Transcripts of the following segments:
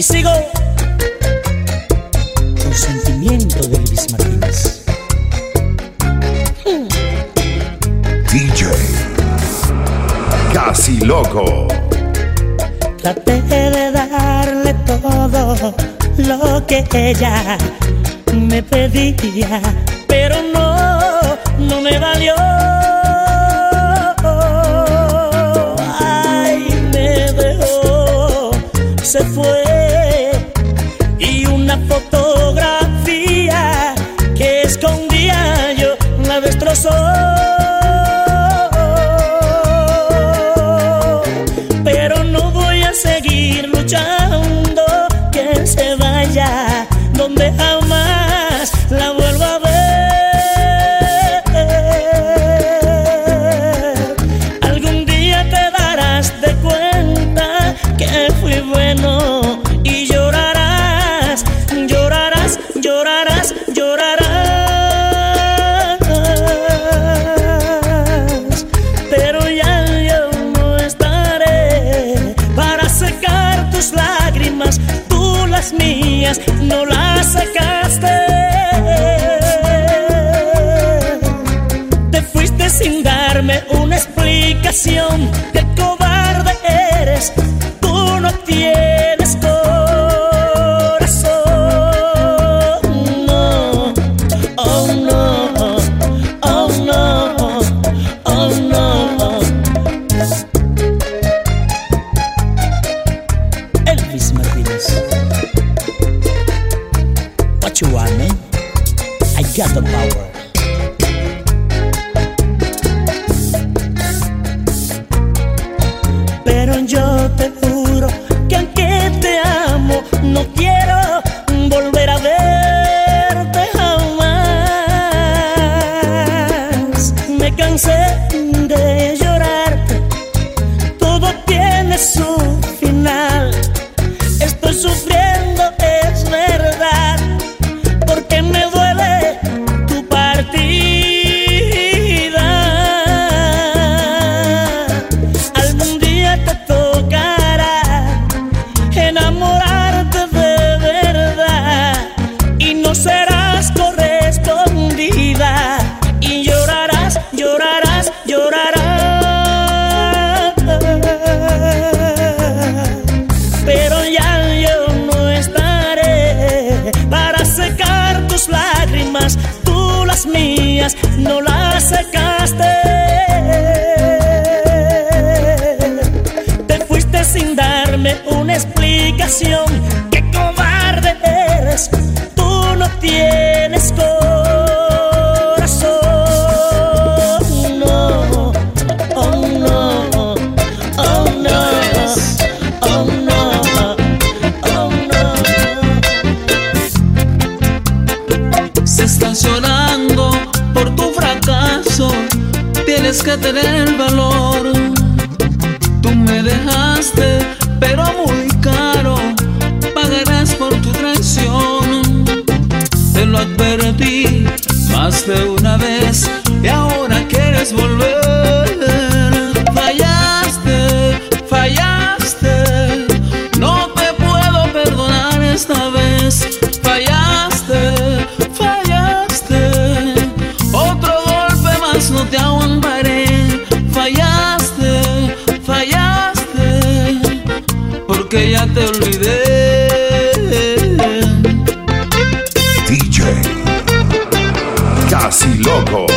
Y sigo con sentimiento de Elvis Martínez. DJ Casi Loco. Traté de darle todo lo que ella me pedía, pero no, no me valió. ya. te ven que ya te olvidé. DJ Casi Loco.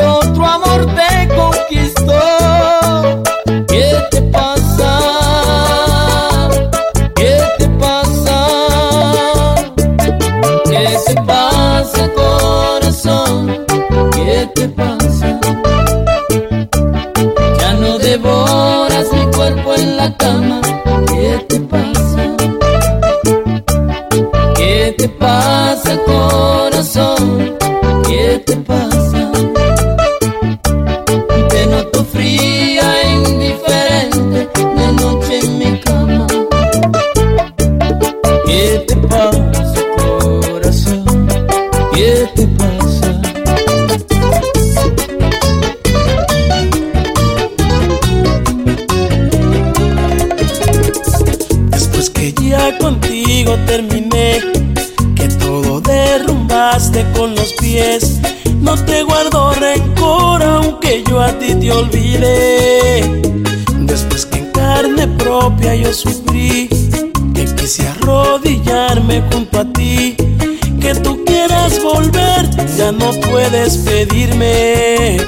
otro amor te conquistó. contigo terminé, que todo derrumbaste con los pies. No te guardo rencor aunque yo a ti te olvidé. Después que en carne propia yo sufrí, que quise arrodillarme junto a ti. Que tú quieras volver, ya no puedes pedirme.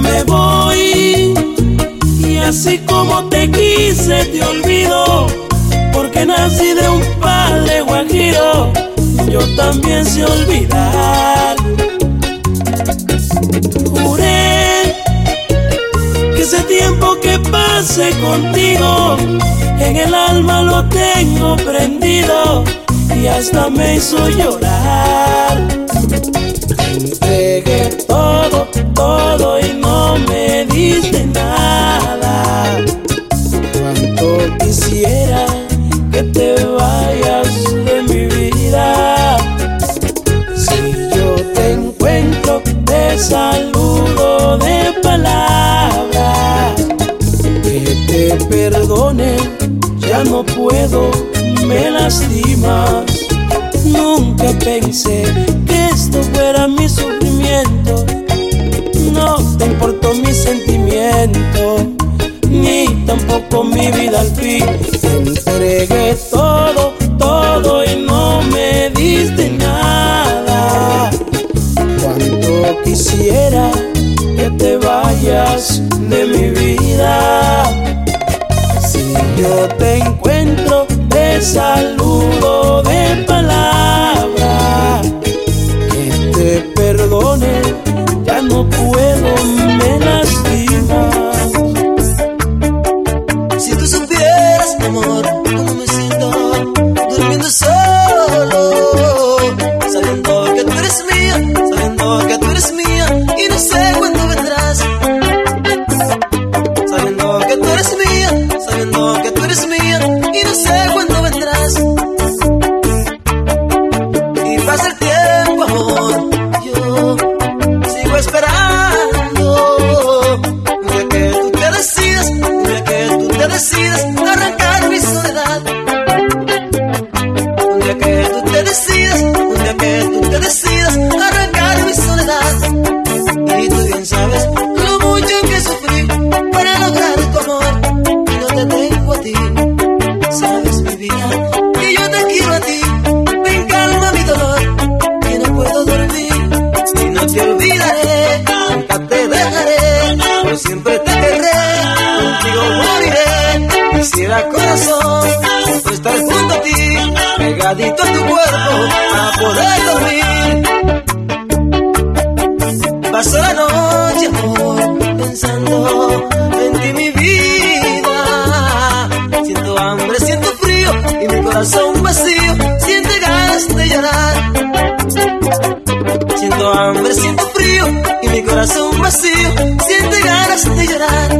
Me voy y así como ti se te olvidó, porque nací de un padre guajiro, yo también sé olvidar. Juré que ese tiempo que pase contigo, en el alma lo tengo prendido y hasta me hizo llorar. Entregué todo, todo y no me diste saludo de palabra. Que te perdone, ya no puedo, me lastimas. Nunca pensé que esto fuera mi sufrimiento. No te importó mi sentimiento, ni tampoco mi vida al fin. Te entregué todo hambre, siento frío y mi corazón vacío siente ganas de llorar.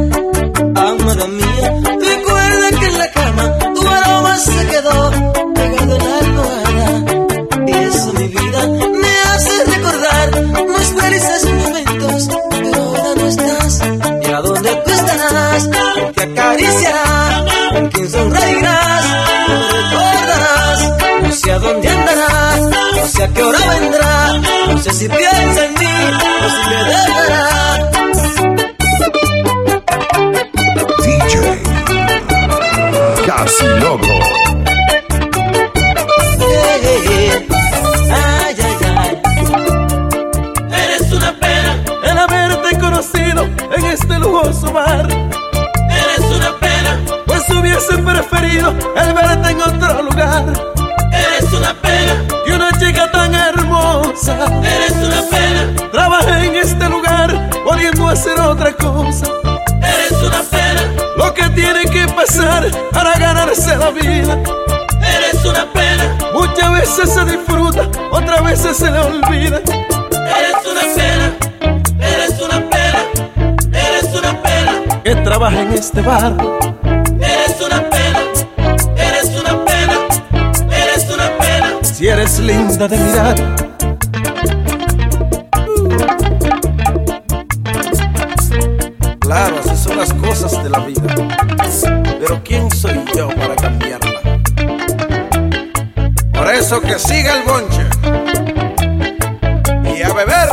Amada mía, si piensa en mí o si me dejará. DJ. Casi loco. Yeah. Ay, ay, ay. Eres una pena, El haberte conocido en este lujoso bar, eres una pena, pues hubiese preferido el verte en otro lugar. eres una pena, eres una pena, trabaja en este lugar, poniendo a hacer otra cosa. eres una pena, Lo que tiene que pasar para ganarse la vida. eres una pena, Muchas veces se disfruta, otras veces se le olvida. eres una pena, eres una pena, eres una pena, Que trabaja en este bar, eres una pena, eres una pena, eres una pena. si eres linda de mirar. Cosas de la vida. Pero ¿quién soy yo para cambiarla? Por eso que siga el bonche. Y a beber.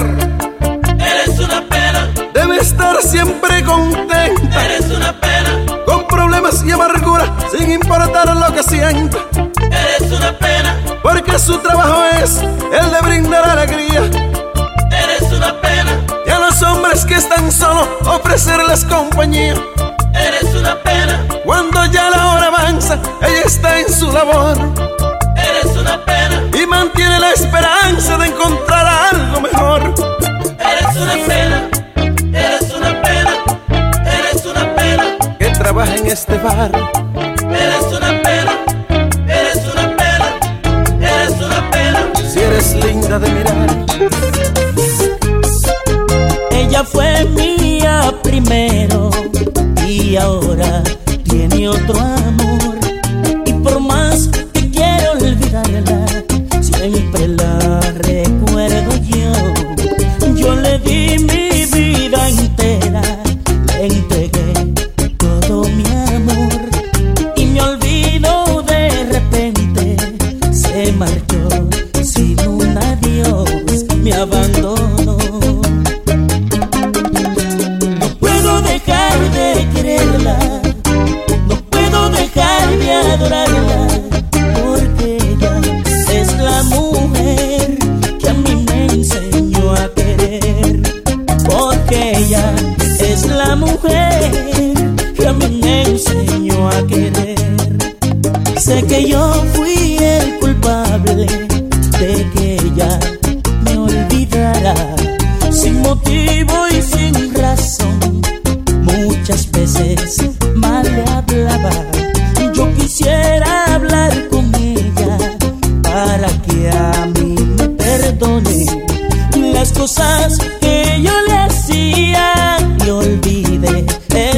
Eres una pena, Debe estar siempre contenta. eres una pena, Con problemas y amargura, sin importar lo que sienta. eres una pena, Porque su trabajo es el de brindar alegría. Solos ofrecerles compañía. eres una pena, Cuando ya la hora avanza, ella está en su labor. Eres una pena, y mantiene la esperanza de encontrar algo mejor. eres una pena, eres una pena, eres una pena, Que trabaja en este bar, y ahora tiene otro amor.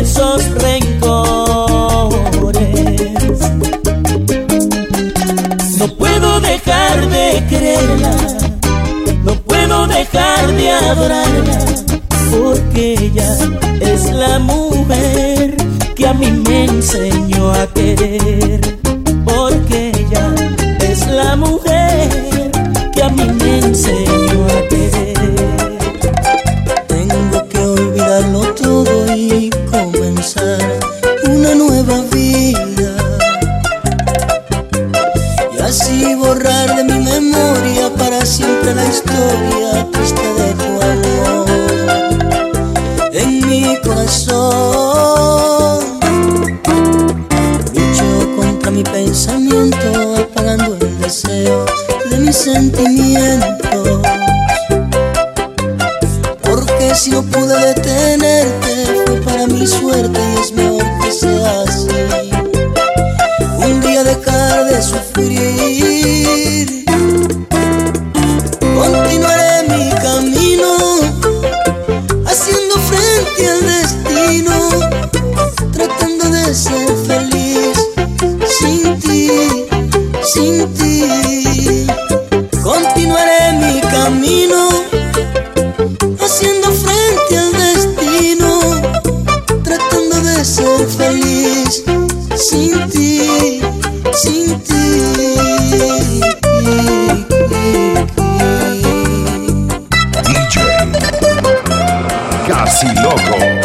Esos rencores. No puedo dejar de quererla, no puedo dejar de adorarla, porque ella es la mujer que a mí me enseñó a querer, mi pensamiento, apagando el deseo de mis sentimientos. Porque si no pude detenerte, fue para mi suerte y es mejor que sea así. Un día dejar de sufrir. Casi Loco.